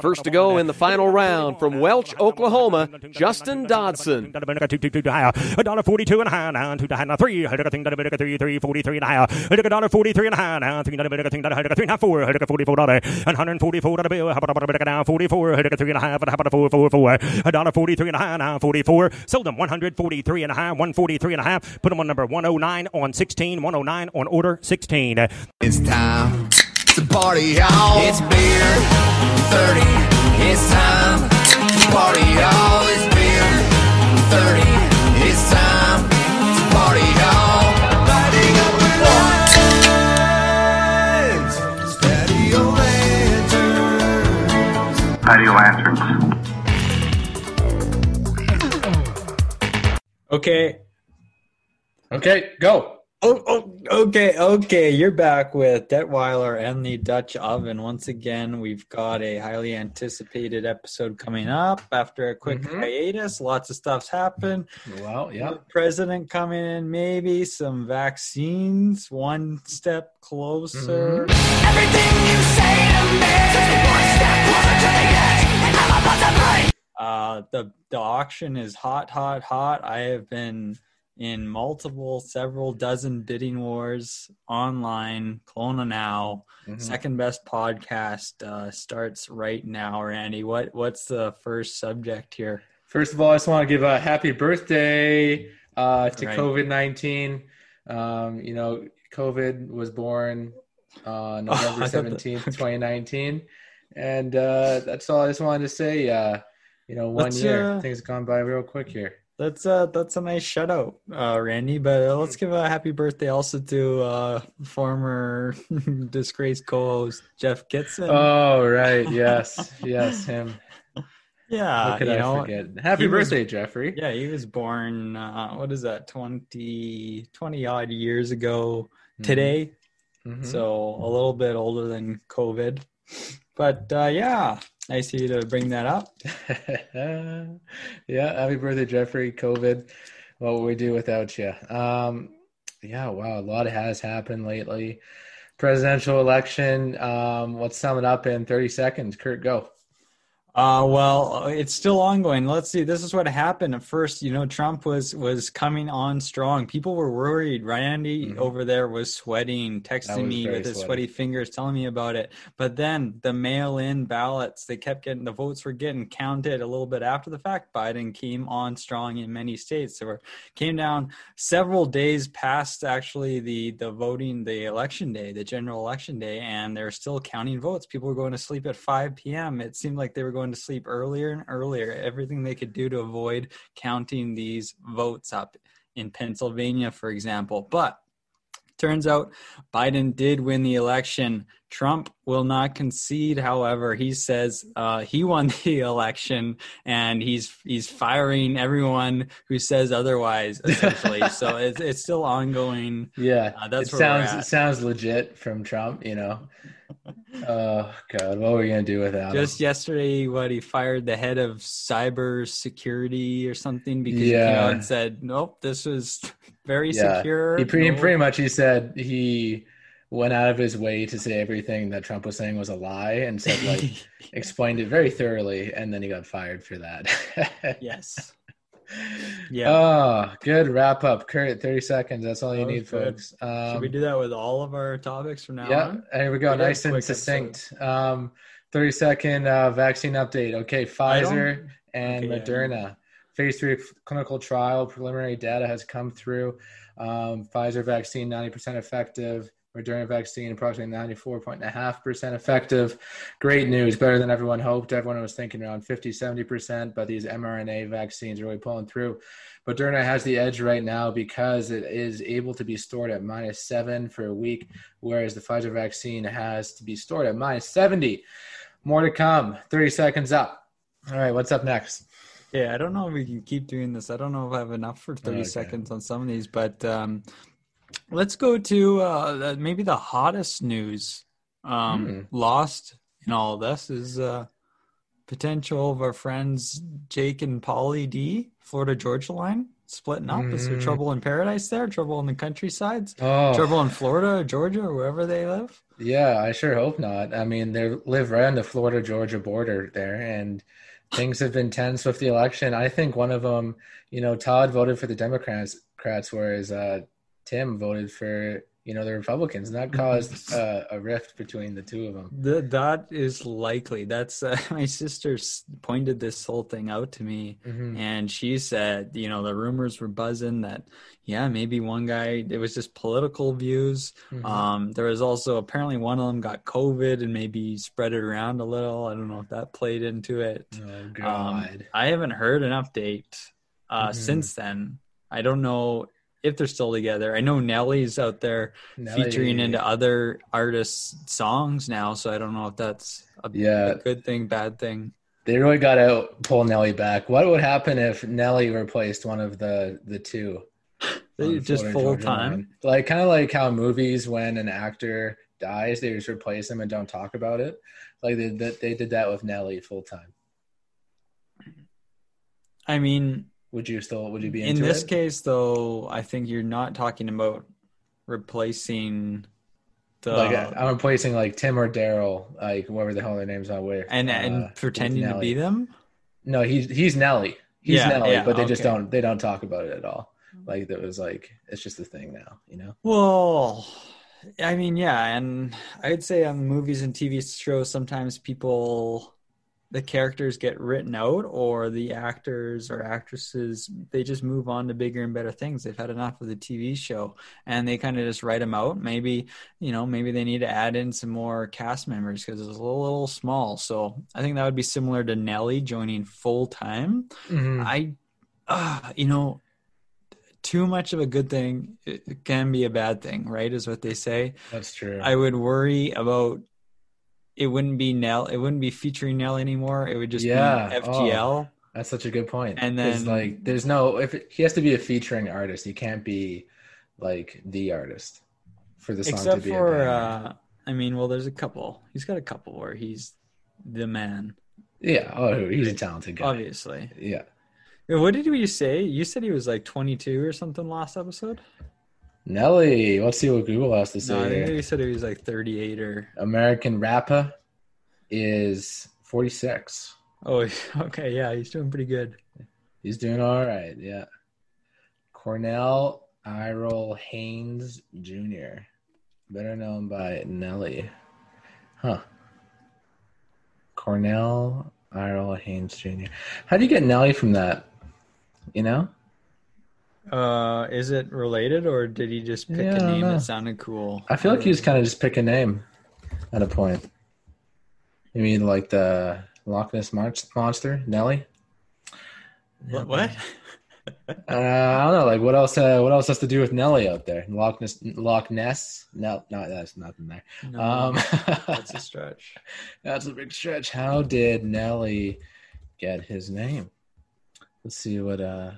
First to go in the final round from Welch, Oklahoma, Justin Dodson. A dollar forty-two and a half now, two to high three. I a thing that a three, three forty-three and a half. I a dollar forty-three and a half now, three that a thing that a three and a half four. I a forty-four dollar and hundred forty-four dollar bill. A down forty-four? I a three and a half. How about a four, four, four? A dollar forty-three and a half now, forty-four. Sold them one hundred forty-three and a half, one forty-three and a half. Put them on number one oh nine on sixteen, one oh nine on order sixteen. It's time to party, y'all. It's beer 30. It's time to party, y'all. It's beer 30. It's time to party, y'all. Lighting up the lights. Patio lanterns. Patio lanterns. Okay. Okay, go. Oh, oh, okay, okay. You're back with Detweiler and the Dutch Oven. Once again, we've got a highly anticipated episode coming up after a quick Mhm. hiatus. Lots of stuff's happened. Well, yeah. President coming in, maybe some vaccines, one step closer. Everything you say to me is one step closer to the edge, and I'm about to break. Uh, the the auction is hot, hot, hot. I have been in multiple, several dozen bidding wars online. Kelowna Now, Mhm. second best podcast uh, starts right now. Randy, what what's the first subject here? First of all, I just want to give a happy birthday uh, to Right. COVID 19. Um, you know, COVID was born uh, November Oh, that- 17th, 2019. And uh, that's all I just wanted to say. Uh, you know, one Let's, year. uh, Things have gone by real quick here. That's uh that's a nice shout out, uh, Randy. But uh, let's give a happy birthday also to uh, former disgraced co-host Jeff Kitson. Oh, right. Yes. yes, him. yeah, How could you I know, forget? Happy he was- birthday, Jeffrey. Yeah, he was born, uh, what is that, 20, 20 odd years ago today. Mhm. So a little bit older than COVID. But uh, yeah, nice of you to bring that up. yeah, happy birthday, Jeffrey. COVID. What would we do without you? Um, yeah, wow, a lot has happened lately. Presidential election. Um, let's sum it up in 30 seconds. Kurt, go. Uh, well, it's still ongoing. Let's see. This is what happened at first. You know, Trump was was coming on strong. People were worried. Randy Mhm. over there was sweating, texting was me with his sweaty. sweaty fingers, telling me about it. But then the mail-in ballots, they kept getting the votes were getting counted a little bit after the fact. Biden came on strong in many states. So it came down several days past actually the the voting, the election day, the general election day, and they're still counting votes. People were going to sleep at 5 p.m. It seemed like they were going to sleep earlier and earlier. Everything they could do to avoid counting these votes up in Pennsylvania, for example. But turns out Biden did win the election. Trump will not concede. However, he says uh, he won the election, and he's he's firing everyone who says otherwise. Essentially, so it's it's still ongoing. Yeah, Uh, that's it sounds it sounds legit from Trump. You know. Oh God, what are we gonna do without him? Just yesterday, what he fired the head of cyber security or something because he came out and said, "Nope, this was very Yeah. secure." He pretty, no- pretty much he said he went out of his way to say everything that Trump was saying was a lie and said like explained it very thoroughly and then he got fired for that. yes. Yeah. Oh, good wrap up. Kurt, 30 seconds. That's all you That was need, good. folks. Um, Should we do that with all of our topics from now yeah, on? Yeah, here we go. We nice and succinct. Um, 30 second uh, vaccine update. Okay, Pfizer and Okay, yeah. Moderna. Phase three clinical trial preliminary data has come through. Um, Pfizer vaccine 90% effective. Moderna vaccine approximately 94.5% effective. Great news, better than everyone hoped. Everyone was thinking around 50, 70%, but these mRNA vaccines are really pulling through. Moderna has the edge right now because it is able to be stored at minus seven for a week, whereas the Pfizer vaccine has to be stored at minus 70. More to come. 30 seconds up. All right, what's up next? Yeah, I don't know if we can keep doing this. I don't know if I have enough for 30 Okay. seconds on some of these, but um, let's go to uh, the- maybe the hottest news. Um, Hmm. Lost in all of this is uh, potential of our friends Jake and Polly D, Florida Georgia line. splitting up? Is there Mm. trouble in paradise there? Trouble in the countrysides? Oh, Trouble in Florida, or Georgia, or wherever they live? yeah, I sure hope not. I mean, they live right on the Florida Georgia border there, and things have been tense with the election. I think one of them, you know, Todd voted for the Democrats, Democrats, whereas uh, Tim voted for you know the Republicans, and that caused uh, a rift between the two of them. Th- that is likely. That's uh, my sister pointed this whole thing out to me, Mhm. and she said, you know, the rumors were buzzing that, yeah, maybe one guy. It was just political views. Mhm. Um, there was also apparently one of them got COVID and maybe spread it around a little. I don't know if that played into it. oh Um, God. I haven't heard an update uh, Mhm. since then. I don't know if they're still together. I know Nelly's out there Nelly- featuring into other artists' songs now, so I don't know if that's a, Yeah. a good thing, bad thing. They really got to pull Nelly back. What would happen if Nelly replaced one of the the two? They just full time. Line? Like kind of like how movies when an actor dies, they just replace them and don't talk about it. Like they they, they did that with Nelly full time. I mean, Would you still would you be in this it? case, though, I think you're not talking about replacing the like I'm replacing like Tim or Daryl, like whoever the hell their names are. Where and uh, and with pretending to be them. No, he's he's Nelly. He's Yeah, Nelly, yeah, but they just don't they don't talk about it at all. Like it was like it's just a thing now, you know. Well, I mean, yeah, and I'd say on movies and TV shows, sometimes people, the characters get written out, or the actors or actresses, they just move on to bigger and better things. They've had enough of the TV show, and they kind of just write them out. Maybe, you know, maybe they need to add in some more cast members because it's a little, little small. So I think that would be similar to Nelly joining full time. Mhm. I, uh, you know, too much of a good thing can be a bad thing, right? Is what they say. That's true. I would worry about it wouldn't be Nell, it wouldn't be featuring Nell anymore. It would just Yeah, be FGL. That's such a good point. And then- like, there's no if it, he has to be a featuring artist. He can't be like the artist for the song Except to be a for, uh, I mean, well, there's a couple. He's got a couple where he's the man, yeah. Oh, he's a talented guy. obviously. Yeah. What did you say? You said he was like 22 or something last episode. Nelly. Let's see what Google has to say. No, I think you said he was like 38 or. American rapper is 46. Oh, okay, yeah, he's doing pretty good. He's doing all right. Yeah. Cornell Iral Haynes Jr., better known by Nelly. Huh. Cornell Iral Haynes Jr. How do you get Nelly from that? You know? Uh, is it related or did he just pick Yeah, I a don't name that sounded cool? I feel like he was kind of just pick a name at a point. You mean like the Loch Ness monster, Nelly? What? what? Uh, I don't know. Like, what else? Uh, what else has to do with Nelly out there? Loch Ness. Loch Ness. No, no, that's nothing there. No, Um, that's a stretch. that's a big stretch. How did Nelly get his name? Let's see what uh,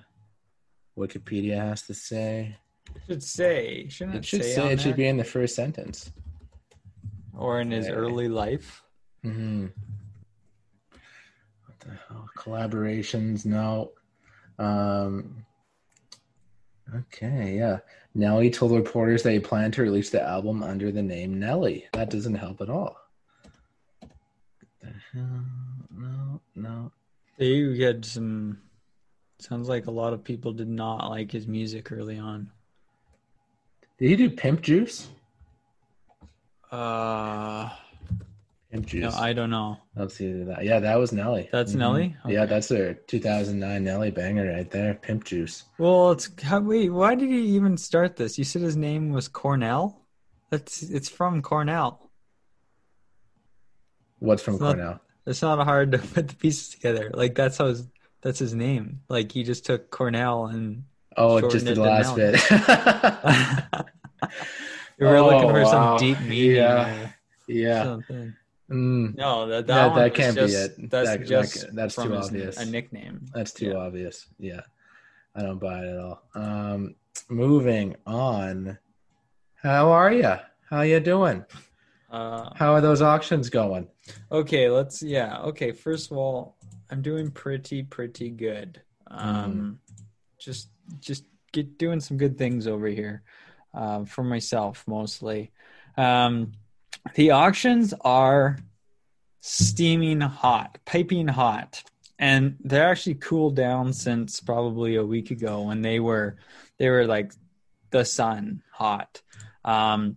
Wikipedia has to say. should say shouldn't it, It should say, say it should be in the first sentence. or in his Okay. early life. hmm What the hell? Collaborations? No. Um. Okay, yeah. Nelly told reporters that he planned to release the album under the name Nelly. That doesn't help at all. What the hell? No, no. He had some. Sounds like a lot of people did not like his music early on. Did he do Pimp Juice? Uh, Pimp Juice. no, I don't know. Let's see that. Yeah, that was Nelly. That's Mhm. Nelly. Yeah, that's their 2009 Nelly banger right there. Pimp Juice. Well, it's how, wait. Why did he even start this? You said his name was Cornell. That's it's from Cornell. What's from It's not- Cornell? It's not hard to put the pieces together. Like that's how his, that's his name. Like he just took Cornell and Oh, shortened just the it last bit. we were looking Oh, for wow. some deep meaning. Yeah. yeah. Mm, No, that that, That- that can't be it. That's That- that just ca- that's from too obvious. A nickname. that's too Yeah. obvious. Yeah. I don't buy it at all. Um, moving on. How are you? How you doing? Uh, How are those auctions going? okay, let's. Yeah. Okay. First of all, I'm doing pretty pretty good. Um, just just get doing some good things over here uh, for myself mostly. Um, the auctions are steaming hot, piping hot, and they're actually cooled down since probably a week ago when they were they were like the sun hot. Um,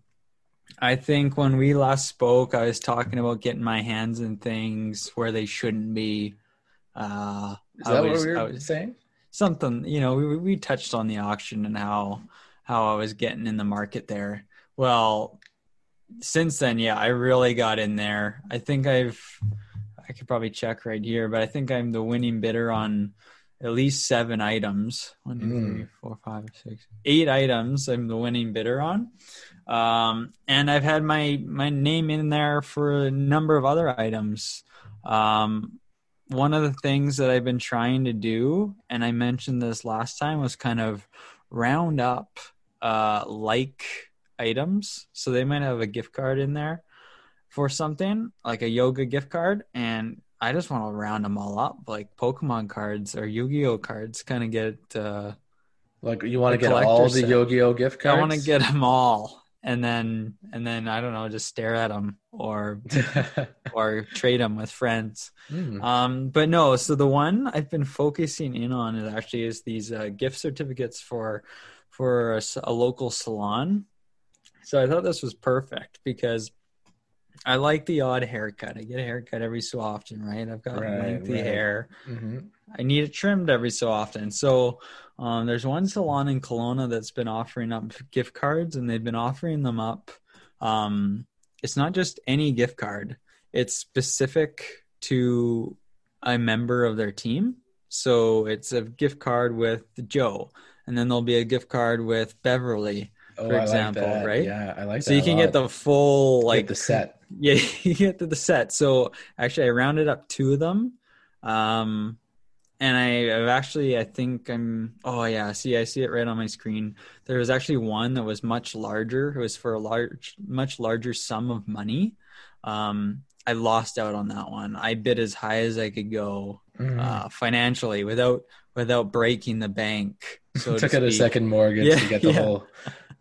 I think when we last spoke, I was talking about getting my hands in things where they shouldn't be. Uh, Is I that was- what we I were was- saying? something you know we we touched on the auction and how how I was getting in the market there. Well, since then, yeah, I really got in there. I think I've I could probably check right here, but I think I'm the winning bidder on at least seven items. One, two, Mm. three, four, five, six, eight items. I'm the winning bidder on, um, and I've had my my name in there for a number of other items. Um, one of the things that I've been trying to do, and I mentioned this last time, was kind of round up uh, like items. So they might have a gift card in there for something like a yoga gift card, and I just want to round them all up, like Pokemon cards or Yu-Gi-Oh cards. Kind of get. Uh, Like you want to get all the set. Yu-Gi-Oh gift cards? I want to get them all, and then and then I don't know, just stare at them or or trade them with friends. Mm. Um, but no, so the one I've been focusing in on is actually is these uh, gift certificates for for a local salon. So I thought this was perfect because I like the odd haircut. I get a haircut every so often, right? I've got Right, lengthy right. hair. hmm I need it trimmed every so often. So um, there's one salon in Kelowna that's been offering up gift cards, and they've been offering them up. Um, it's not just any gift card; it's specific to a member of their team. So it's a gift card with Joe, and then there'll be a gift card with Beverly. Oh, For I example, like right? Yeah, I like So that. you can get the full like the set. yeah, you get the set. So actually, I rounded up two of them, um, and I, I've actually, I think I'm. Oh yeah, see, I see it right on my screen. There was actually one that was much larger. It was for a large, much larger sum of money. Um, I lost out on that one. I bid as high as I could go Mhm. uh, financially without without breaking the bank. So to Took out a second mortgage Yeah, to get the yeah. whole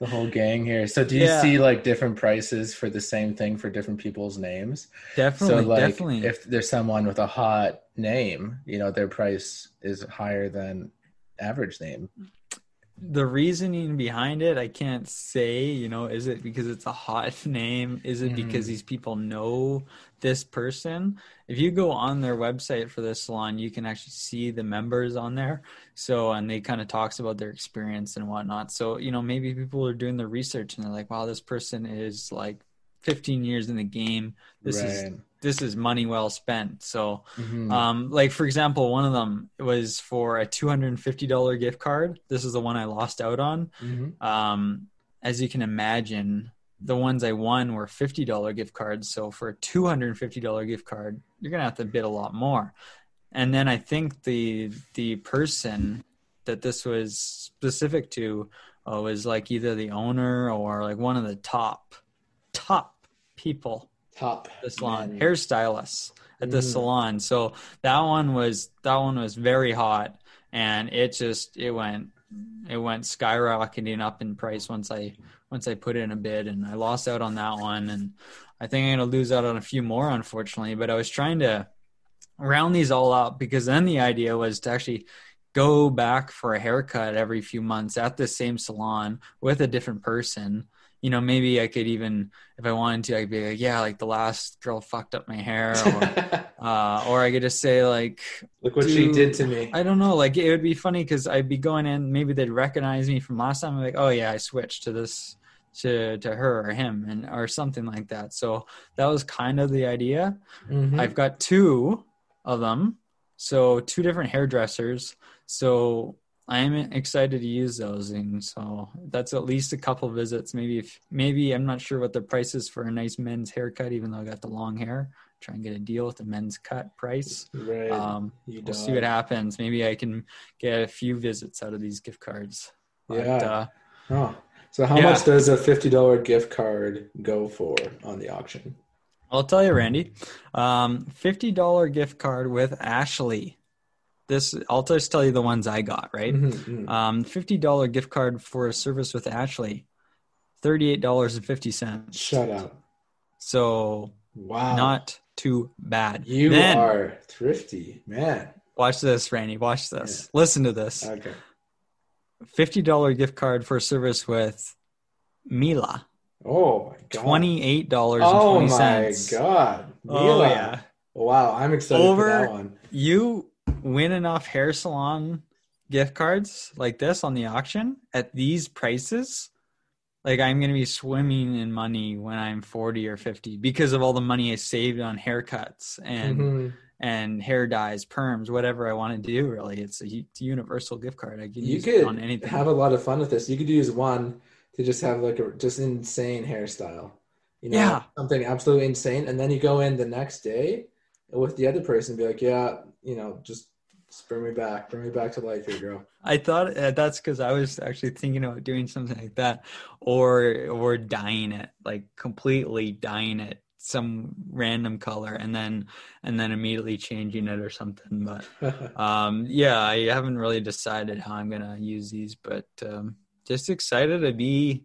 the whole gang here. So do you Yeah. see like different prices for the same thing for different people's names? Definitely, so like definitely. if there's someone with a hot name, you know, their price is higher than average name. the reasoning behind it i can't say you know is it because it's a hot name is it because Mhm. these people know this person if you go on their website for this salon you can actually see the members on there so and they kind of talks about their experience and whatnot so you know maybe people are doing the research and they're like wow this person is like 15 years in the game this is right. This is money well spent so Mhm. um, like for example, one of them was for a two hundred and fifty dollar gift card. This is the one I lost out on. Mhm. Um, as you can imagine, the ones I won were fifty dollar gift cards. So for a two hundred and fifty dollar gift card, you're gonna have to bid a lot more. And then I think the the person that this was specific to uh, was like either the owner or like one of the top top people Top the salon men. hairstylists at the Mm. salon so that one was that one was very hot and it just it went it went skyrocketing up in price once i once i put in a bid and i lost out on that one and i think i'm to lose out on a few more unfortunately but i was trying to round these all up because then the idea was to actually go back for a haircut every few months at the same salon with a different person you know maybe i could even if i wanted to i'd be like yeah like the last girl fucked up my hair or, uh, or i could just say like Look what she did to me. i don't know like it would be funny because i'd be going in maybe they'd recognize me from last time I'm like oh yeah i switched to this to to her or him and or something like that so that was kind of the idea Mhm. I've got two of them, so two different hairdressers. So I am excited to use those, and so that's at least a couple visits. Maybe if maybe I'm not sure what the price is for a nice men's haircut, even though I got the long hair. Try and get a deal with the men's cut price. right. Um, You we'll see what happens. Maybe I can get a few visits out of these gift cards. But, Yeah. uh, Oh. So how Yeah. much does a fifty dollar gift card go for on the auction? I'll tell you, Randy. Um, Fifty dollar gift card with Ashley. This I'll just tell you the ones I got, right? Mhm, mhm. Um, fifty dollar gift card for a service with Ashley, thirty eight dollars and fifty cents. Shut up. So Wow. not too bad. you then, are thrifty, man. watch this, Randy. Watch this. Listen to this. Okay. Fifty dollar gift card for a service with Mila. Oh my god. Twenty eight dollars and Oh twenty my god. Oh yeah. Wow, I'm excited Over- for that one. You win enough hair salon gift cards like this on the auction at these prices. Like I'm gonna be swimming in money when I'm 40 or 50 because of all the money I saved on haircuts and Mhm. and hair dyes, perms, whatever I want to do. Really, it's a, it's a universal gift card. I can You use it could on anything. have a lot of fun with this. You could use one to just have like a just insane hairstyle. You know, Yeah. something absolutely insane, and then you go in the next day with the other person, and be like, yeah, you know, just, just bring me back, bring me back to life here, girl. I thought uh, that's because I was actually thinking about doing something like that, or or dyeing it, like completely dyeing it some random color, and then and then immediately changing it or something. But um, yeah, I haven't really decided how I'm gonna use these, but um, just excited to be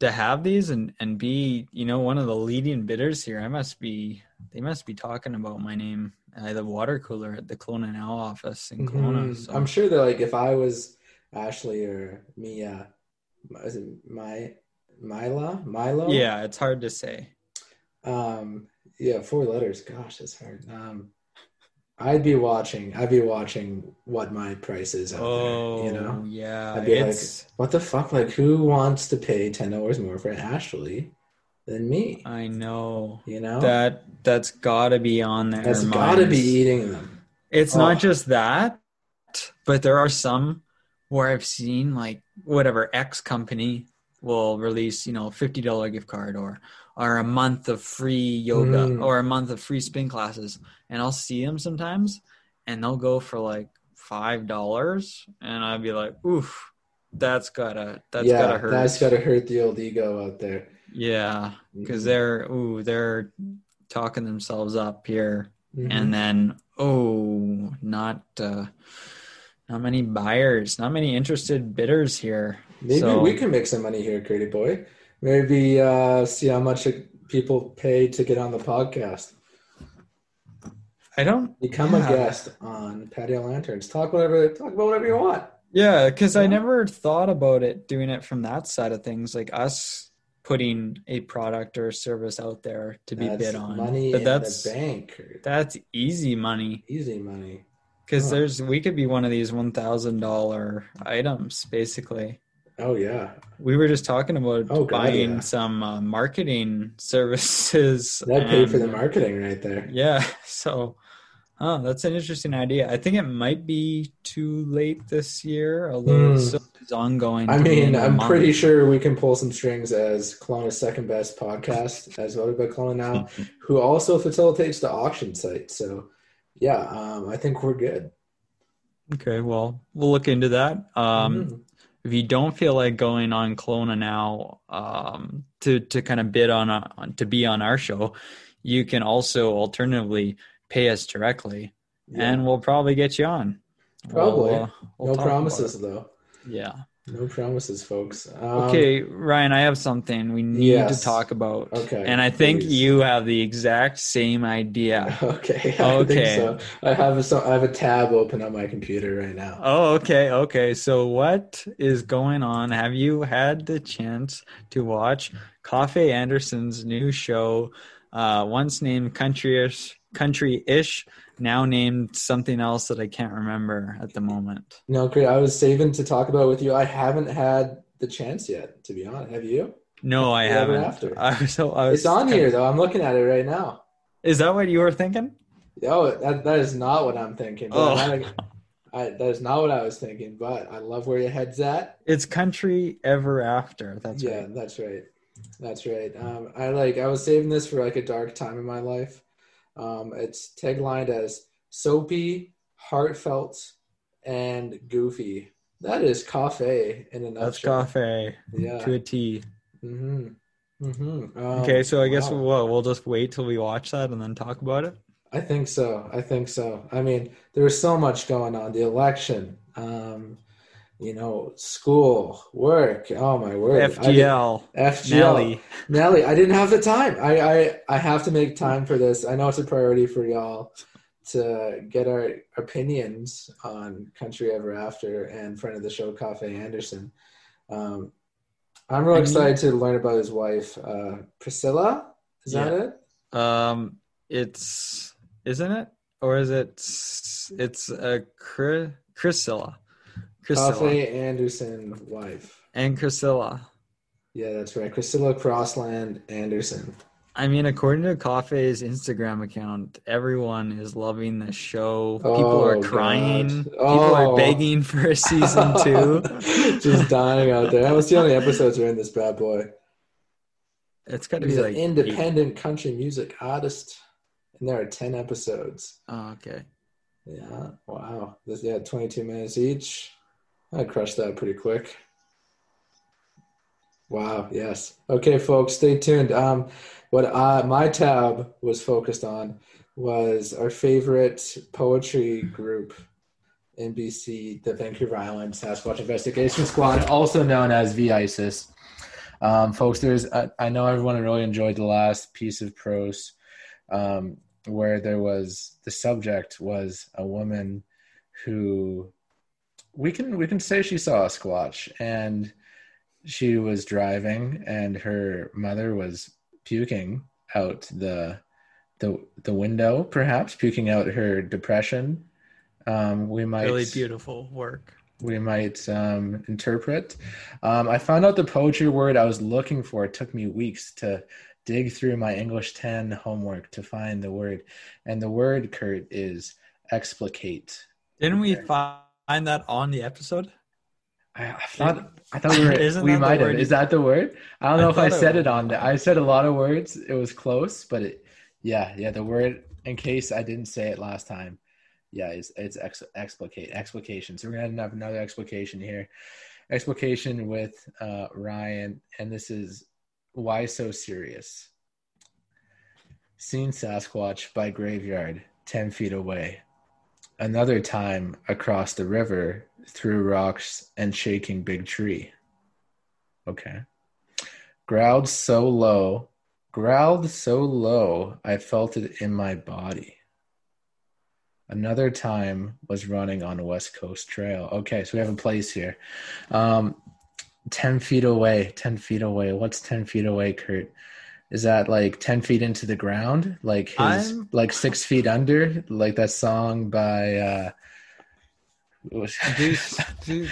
to have these and and be you know one of the leading bidders here. I must be they must be talking about my name at the water cooler at the Kelowna Now office in Kelowna. Mhm. So. I'm sure that like if I was Ashley or Mia, is it my Mila Milo? Yeah, it's hard to say. Um, yeah, four letters. Gosh, that's hard. Um, I'd be watching. I'd be watching what my price is out Oh, there. You know, oh, yeah. I'd be like, It's what the fuck? Like, who wants to pay ten dollars more for Ashley than me? I know You know, that that's got to be on there. that's got to be eating them. It's Oh. not just that, but there are some where I've seen like whatever X company will release, you know, fifty dollar gift card or or a month of free yoga Mm. or a month of free spin classes, and I'll see them sometimes, and they'll go for like five dollars, and I'd be like, oof, that's gotta that's yeah, gotta hurt. that's gotta hurt the old ego out there. Yeah, because Mhm. they're ooh they're talking themselves up here, Mhm. and then oh not uh, not many buyers, not many interested bidders here. Maybe So- we can make some money here, Curdy Boy. Maybe uh, see how much people pay to get on the podcast. I don't. Become Yeah. a guest on Patio Lanterns. Talk whatever. Talk about whatever you want. Yeah, because I never thought about it doing it from that side of things, like us putting a product or service out there to be That's bid on. money but in that's the bank. that's easy money. Easy money. Because Huh. there's we could be one of these one thousand dollar items basically. Oh yeah, We were just talking about Oh, God, buying yeah. some uh, marketing services. that paid for the marketing right there. Yeah, so oh, that's an interesting idea. I think it might be too late this year, although Hmm. it still ongoing. I mean, end of the I'm month. pretty sure we can pull some strings as Kelowna's second best podcast, as voted by Kelowna Now, who also facilitates the auction site. So, yeah, um, I think we're good. Okay, well, we'll look into that. Um, Mhm. If you don't feel like going on Kelowna Now um, to to kind of bid on, a, on to be on our show, you can also alternatively pay us directly, Yeah. and we'll probably get you on. Probably. We'll, uh, we'll no promises though. Yeah. No promises, folks. Um, Okay, Ryan, I have something we need yes. to talk about. Okay, And I think please. you have the exact same idea. Okay. I Okay. So. I have a so I have a tab open on my computer right now. Oh, okay, okay. So what is going on? Have you had the chance to watch Coffey Anderson's new show, uh, once named Country-ish, Country-ish, now named something else that I can't remember at the moment. No, great. I was saving to talk about it with you. I haven't had the chance yet, to be honest. Have you? No, I but haven't. after. I was, so I was It's on here though. I'm looking at it right now. Is that what you were thinking? Oh, that, that is not what I'm thinking. Oh. I'm I, that is not what I was thinking. But I love where your head's at. It's Country Ever After. That's yeah, right. that's right. That's right. Um, I like. I was saving this for like a dark time in my life. Um, it's taglined as soapy, heartfelt, and goofy. That is Coffey in a nutshell. That's Coffey Yeah. to a T. Mm-hmm. Mm-hmm. Um, Okay, so I guess wow. we'll, we'll just wait till we watch that and then talk about it. I think so. I think so. I mean, there was so much going on. The election, um, you know, school, work. Oh my word. I FGL. FGL. Nelly. Nelly, I didn't have the time. I, I I have to make time for this. I know it's a priority for y'all to get our opinions on Country Ever After and friend of the show, Cafe Anderson. Um, I'm real excited to learn about his wife, uh, Priscilla. Is that it? Um, it's isn't it, or is it? It's a Chris, Priscilla, Cafe Anderson wife. and Priscilla. Yeah, that's right. Criscilla Crossland Anderson. I mean, according to Cafe's Instagram account, everyone is loving the show. People Oh, are crying. People Oh. are begging for a season two. Just dying out there. How many episodes are in this bad boy? It's got to be an like eight. independent country music artist, and there are ten episodes. Oh, okay. Yeah, wow. This yeah, twenty-two minutes each. I crushed that pretty quick. Wow. Yes. Okay, folks, stay tuned. Um, what I, my tab was focused on was our favorite poetry group, NBC, the Vancouver Island Sasquatch Investigation Squad, also known as VISIS. Um, folks, there's I, I know everyone really enjoyed the last piece of prose um, where there was the subject was a woman who we can we can say she saw a squatch and she was driving and her mother was puking out the the the window perhaps puking out her depression um, we might Really beautiful work. we might um, interpret. Um, I found out the poetry word I was looking for. It took me weeks to dig through my English 10 homework to find the word. And the word, Kurt, is explicate. Didn't we Okay. Find that on the episode? I, I thought I thought we were we might have. Is that the word? I don't I know if I thought it said it on there. I said a lot of words. It was close, but it yeah, yeah, the word in case I didn't say it last time. Yeah, it's it's ex, explicate explication. So we're gonna have another explication here. Explication with uh, Ryan, and this is why so serious. Seen Sasquatch by graveyard, ten feet away. Another time across the river, through rocks and shaking big tree. Okay. Growled so low, growled so low, I felt it in my body. Another time was running on a West Coast trail. Okay, so we have a place here. Um, 10 feet away, 10 feet away. What's 10 feet away, Kurt? Is that like 10 feet into the ground? Like his, I'm- like six feet under? Like that song by, uh, was- Dude, dude.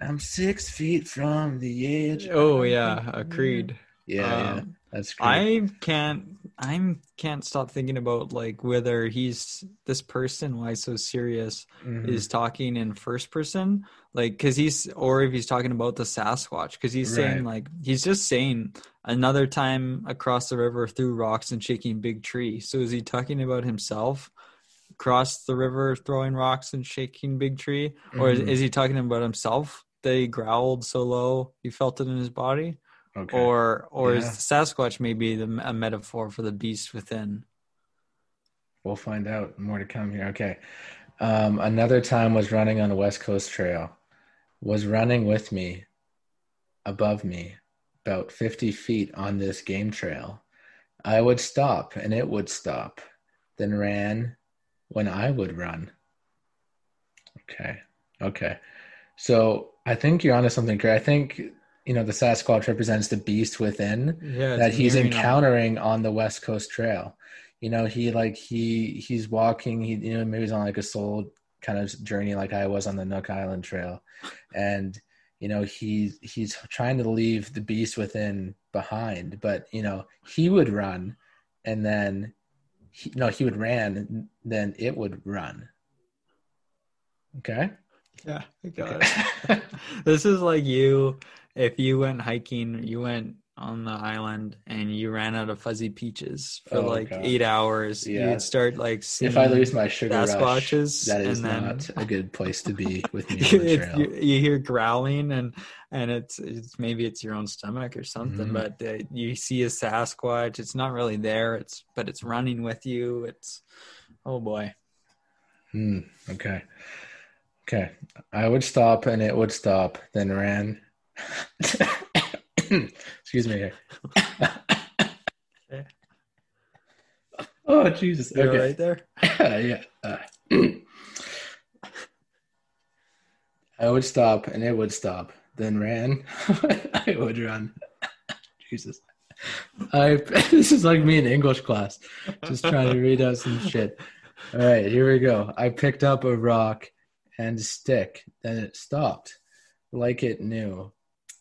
I'm six feet from the edge. Oh yeah, a Creed. Yeah, yeah. Um, That's great. I can't. I can't stop thinking about like whether he's this person. Why so serious? Mhm. Is talking in first person, like because he's or if he's talking about the Sasquatch, because he's saying Right. like he's just saying another time across the river through rocks and shaking big tree. So is he talking about himself? Across the river, throwing rocks and shaking big tree, or is, Mhm. is he talking about himself? That he growled so low he felt it in his body, okay. or or is Yeah. Sasquatch maybe the, a metaphor for the beast within? We'll find out. More to come here. Okay. Um, another time was running on the West Coast Trail. Was running with me, above me, about 50 feet on this game trail. I would stop and it would stop, then ran when I would run. Okay. Okay. So I think you're onto something, Kurt. I think, you know, the Sasquatch represents the beast within Yeah, that he's encountering on the West Coast Trail. You know, he like he he's walking. He you know maybe he's on like a soul kind of journey, like I was on the Nootka Island Trail, and you know he's he's trying to leave the beast within behind. But you know he would run, and then he, no he would ran, then it would run. Okay. Yeah, I got it. this is like you if you went hiking, you went on the island and you ran out of fuzzy peaches for Oh, like God. eight hours, Yeah. you'd start like seeing If I lose my sugar rush, Sasquatches, that is then- not a good place to be with me on the trail. you, you hear growling and and it's it's maybe it's your own stomach or something Mhm. but uh, you see a sasquatch it's not really there it's but it's running with you it's oh boy Hmm, okay. Okay. I would stop and it would stop, then ran. Excuse me. Oh, Jesus. you Okay. right there yeah. Uh, I would stop and it would stop, then ran. I would run. Jesus. I this is like me in English class, just trying to read out some shit. All right, here we go. I picked up a rock and a stick, then it stopped, like it knew.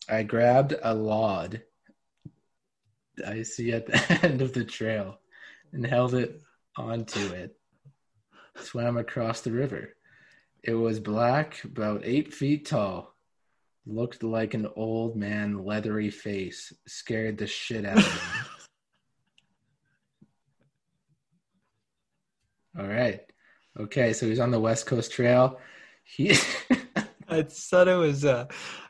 I grabbed a lod I see at the end of the trail and held it onto it. Swam across the river. It was black, about eight feet tall. Looked like an old man, leathery face. Scared the shit out of me. All right. Okay, so he's on the West Coast Trail. He i thought it was uh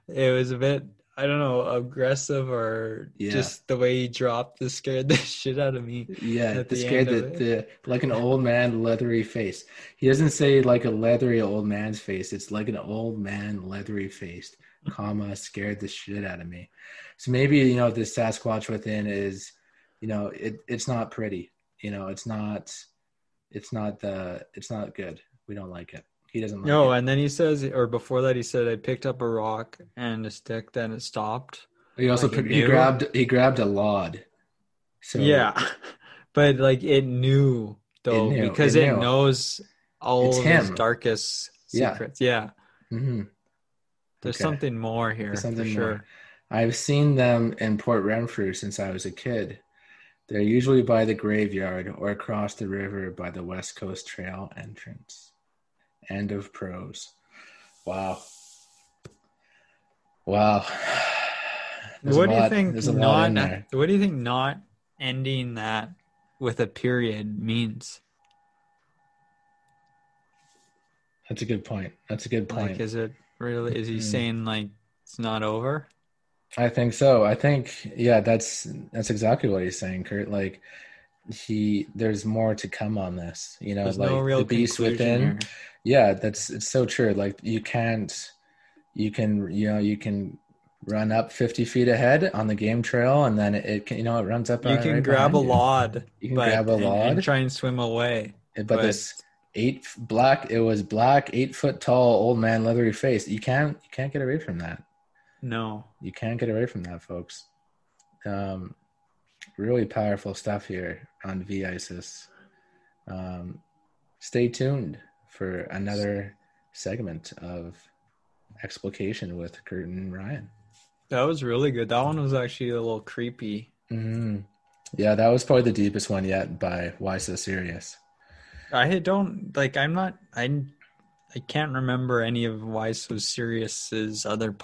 it was a bit i don't know aggressive or Yeah. just the way he dropped this scared the shit out of me Yeah, the scared the, the like an old man leathery face. He doesn't say like a leathery old man's face. It's like an old man leathery faced, comma scared the shit out of me. So maybe you know this Sasquatch within is, you know, it it's not pretty. You know, it's not, it's not the, it's not good. We don't like it. He doesn't like no it. and then he says or before that he said i picked up a rock and a stick then it stopped He also like he put, he grabbed he grabbed a lod. So yeah but like it knew though knew, because it it, knows all It's of his him. darkest Yeah. secrets yeah, hmm there's Okay. something more here There's something for sure more. I've seen them in Port Renfrew since I was a kid. They're usually by the graveyard or across the river by the West Coast Trail entrance. End of prose. Wow. Wow. There's what do you lot- think lot in not what do you think not ending that with a period means That's a good point. That's a good point. like is it really is he Mhm. saying like it's not over I think so. I think yeah, that's that's exactly what he's saying, Kurt. Like he there's more to come on this. You know, there's like no the beast within. here. Yeah, that's it's so true. Like you can't you can you know, you can run up 50 feet ahead on the game trail and then it can you know it runs up you can right grab a you. lod You can but, grab a and- lod. and try and swim away but, but- this eight black it was black eight foot tall old man leathery face you can't you can't get away from that no you can't get away from that folks um really powerful stuff here on VISIS um stay tuned for another segment of explication with kurt and ryan that was really good that one was actually a little creepy hmm yeah that was probably the deepest one yet by why so serious I don't like. I'm not. I. I can't remember any of Why So Serious's other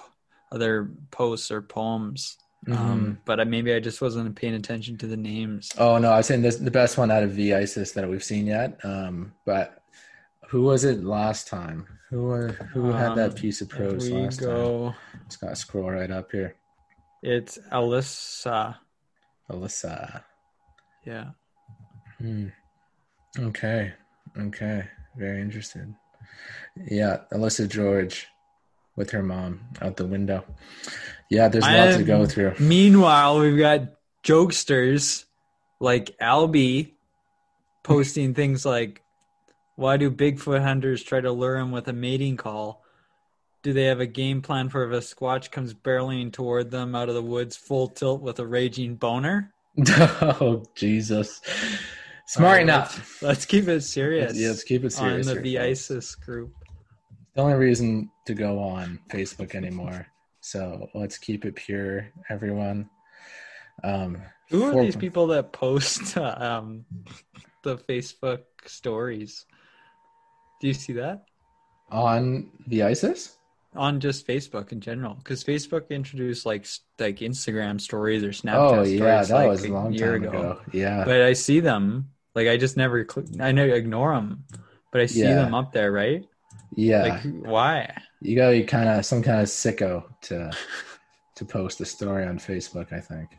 other posts or poems. Mm-hmm. Um, but I, maybe I just wasn't paying attention to the names. Oh no, I was saying this the best one out of VISIS that we've seen yet. Um, but who was it last time? Who wa- who had that Um, piece of prose last time? go. It's got to scroll right up here. It's Alyssa. Alyssa. Yeah. Hmm. Okay. Okay. Very interested. Yeah, Alyssa George with her mom out the window. Yeah, there's a lot to go through. Meanwhile, we've got jokesters like Albie posting things like, "Why do Bigfoot hunters try to lure him with a mating call? Do they have a game plan for if a squatch comes barreling toward them out of the woods full tilt with a raging boner?" oh Jesus! Smart right, enough. Let's, let's keep it serious. Yeah, let's keep it serious. on the folks. ISIS group. The only reason to go on Facebook anymore. So let's keep it pure, everyone. Um, Who are for- these people that post um, the Facebook stories? Do you see that? on the ISIS? on just Facebook in general? Because Facebook introduced like like Instagram stories or Snapchat Oh stories yeah, that like was a long year time ago. Yeah. But I see them. Like I just never click. I know ignore them, but I see Yeah. them up there, right? Yeah. Like why? you gotta be kind of some kind of sicko to to post a story on Facebook. I think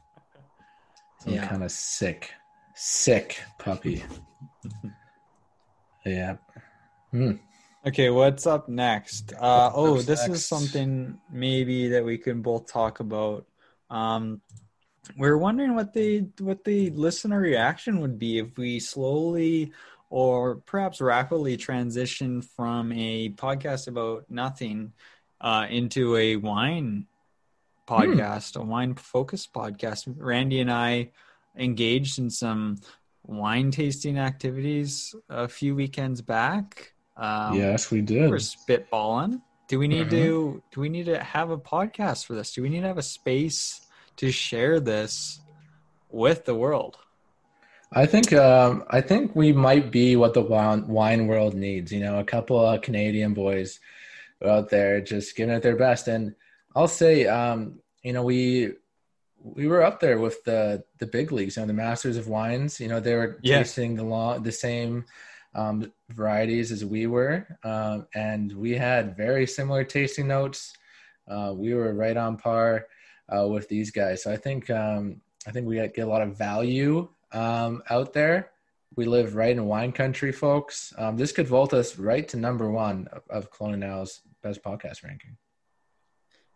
some Yeah. kind of sick, sick puppy. yeah. Hmm. Okay, what's up next? Uh, oh, this next? is something maybe that we can both talk about. Um, we're wondering what the what the listener reaction would be if we slowly or perhaps rapidly transition from a podcast about nothing uh, into a wine podcast, a wine focused podcast. Randy and I engaged in some wine tasting activities a few weekends back. Um, yes, we did. we're spitballing. Do we need to do we need to have a podcast for this? Do we need to have a space to share this with the world? I think um, I think we might be what the wine, world needs. You know, a couple of Canadian boys out there just giving it their best. And I'll say, um, you know, we we were up there with the the big leagues. You know, the Masters of Wines. You know, they were Yeah. tasting the long, the same um, varieties as we were, um, and we had very similar tasting notes. Uh, we were right on par uh, with these guys. So I think um, I think we get a lot of value um, out there. We live right in wine country, folks. Um, this could vault us right to number one of, of Kelowna's best podcast ranking.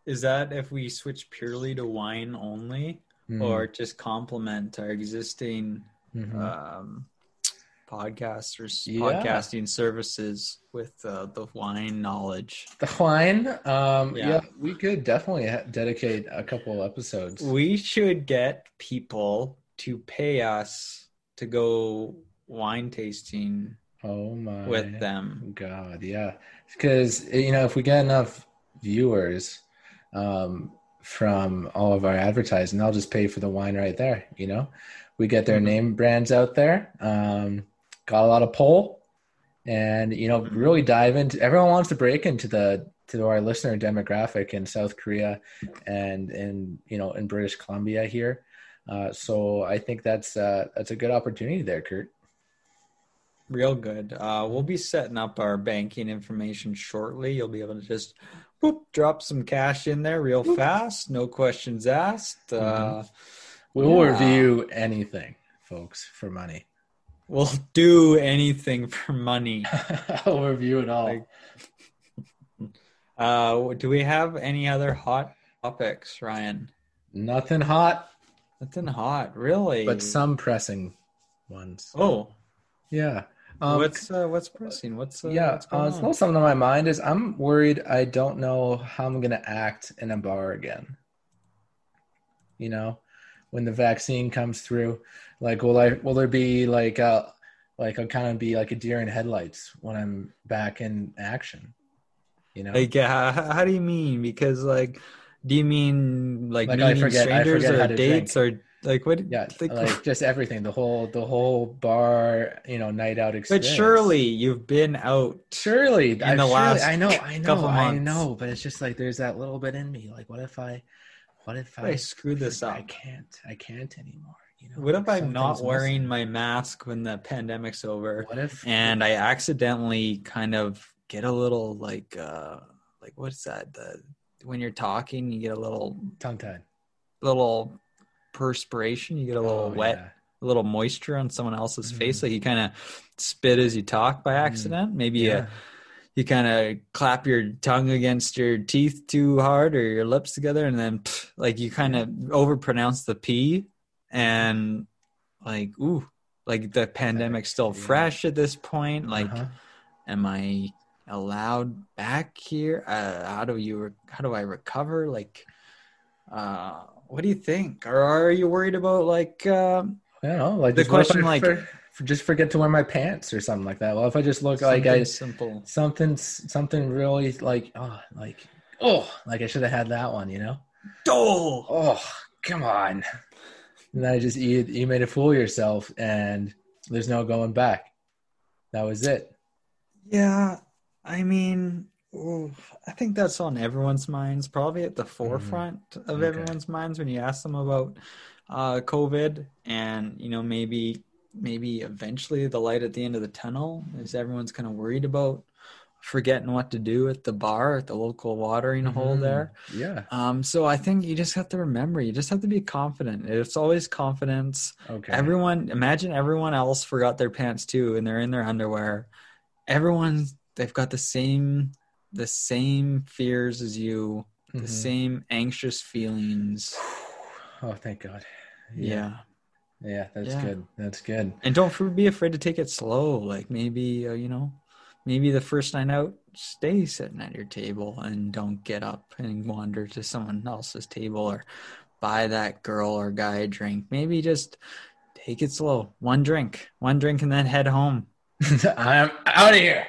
Is that if we switch purely to wine only, Mhm. or just complement our existing Mhm. um, podcasts or Yeah. podcasting services with uh, the wine knowledge? the wine, um, Yeah. yeah. we could definitely ha- dedicate a couple episodes. We should get people to pay us to go wine tasting oh my with them. God, yeah, because you know if we get enough viewers um, from all of our advertising, they'll just pay for the wine right there. You know, we get their Mhm. name brands out there. Um, got a lot of pull, and you know, Mhm. really dive into. Everyone wants to break into the to our listener demographic in South Korea and in you know in British Columbia here. Uh, so I think that's uh, that's a good opportunity there, Kurt. Real good. Uh, we'll be setting up our banking information shortly. You'll be able to just whoop, drop some cash in there real fast, no questions asked. Uh, We'll Yeah. review anything, folks, for money. we'll do anything for money. I'll review it all. Like- Uh, do we have any other hot topics, Ryan? Nothing hot, Nothing hot, really. but some pressing ones. oh, Yeah. Um, what's uh, what's pressing? What's uh, yeah, what's uh, going it's on? something on my mind is I'm worried I don't know how I'm gonna act in a bar again. You know, when the vaccine comes through, like will I will there be like a like I'll kind of be like a deer in headlights when I'm back in action. You know, Like, yeah, how, how do you mean? Because, like, do you mean like, Like, I meeting forget- strangers or dates or like what? yeah, like, like just everything, the whole the whole bar, you know, night out but surely you've been out. surely in I, the surely, last I know, I know, I know, but it's just like there's that little bit in me. Like, what if I, what if I screw this up? I can't, I can't anymore. You know, What if I'm not wearing missing. my mask when the pandemic's over? What if? and I accidentally kind of get a little like uh like what's that the when you're talking you get a little tongue tied, little perspiration you get a little Oh, wet yeah. a little moisture on someone else's Mhm. face like you kind of spit as you talk by accident maybe Yeah. you, you kind of clap your tongue against your teeth too hard or your lips together and then pff, like you kind of overpronounce the p and like ooh like the pandemic's still Yeah. fresh at this point like Uh-huh. am i allowed back here uh, how do you re- how do i recover like uh what do you think or are you worried about like um I don't know. Like The just what if question, like- for, for just forget to wear my pants or something like that. Well, if I just look like I simple something something really like oh like oh like I should have had that one. You know. oh oh come on and then i just you, you made a fool of yourself and there's no going back that was it yeah i mean Ooh, I think that's on everyone's minds, probably at the forefront of Mm-hmm. Okay. everyone's minds when you ask them about uh, COVID, and you know maybe maybe eventually the light at the end of the tunnel is everyone's kind of worried about forgetting what to do at the bar at the local watering hole Mhm. there. Yeah. Um, so I think you just have to remember, you just have to be confident. It's always confidence. Okay. Everyone, imagine everyone else forgot their pants too, and they're in their underwear. Everyone, they've got the same, the same fears as you, the Mhm. same anxious feelings. Oh, thank God. Yeah. Yeah, that's Yeah. good. That's good. and don't be afraid to take it slow. Like maybe, uh, you know, maybe the first night out, stay sitting at your table and don't get up and wander to someone else's table or buy that girl or guy a drink. Maybe just take it slow. One drink, one drink, and then head home. I'm out of here.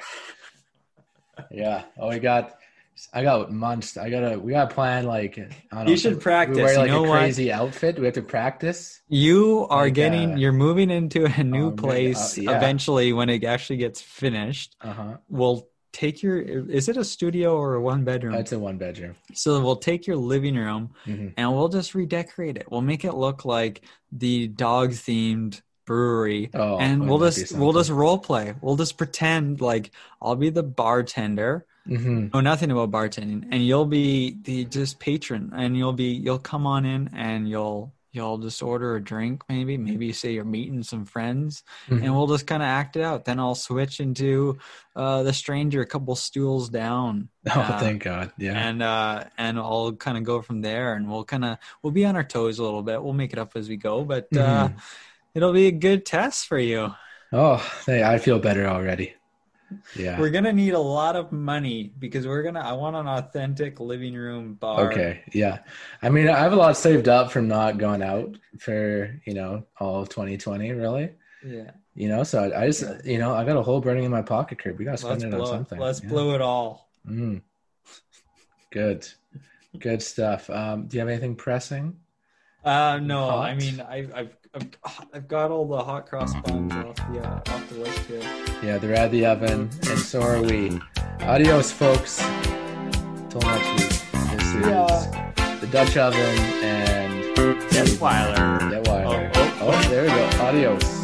Yeah. Oh, we got. I got months. I gotta. We gotta plan like. I don't know, You should practice. We wear You like know a what? crazy outfit. We have to practice. You are Like, getting, uh, you're moving into a new um, place uh, yeah. eventually when it actually gets finished. Uh huh. We'll take your, is it a studio or a one bedroom? It's a one bedroom. So we'll take your living room Mhm. and we'll just redecorate it. We'll make it look like the dog themed brewery. Oh, and we'll just we'll just role play. We'll just pretend like I'll be the bartender. Mhm. Know nothing about bartending, and you'll be the just patron, and you'll be you'll come on in and you'll you'll just order a drink, maybe maybe you say you're meeting some friends, Mhm. and we'll just kind of act it out. Then I'll switch into uh, the stranger, a couple stools down. Oh, Uh, thank God. Yeah. and uh and I'll kind of go from there and we'll kind of we'll be on our toes a little bit we'll make it up as we go but uh Mm-hmm. It'll be a good test for you oh, hey, I feel better already. Yeah. we're gonna need a lot of money because we're gonna I want an authentic living room bar Okay. Yeah. I mean, I have a lot saved up from not going out for you know all of 2020. Really. yeah You know, so I, I just you know I got a hole burning in my pocket, Kurt. We gotta spend let's it on blow it something. let's Yeah. blow it all Mm. Good. Good stuff. Um, do you have anything pressing? uh no Hot? I mean I, I've I've I've got all the hot cross buns off the uh, off the list here Yeah, they're at the oven, and so are we. Adios, folks. Till next week. This is the Dutch oven and Detweiler Detweiler. Oh, oh, oh, there we go. Adios.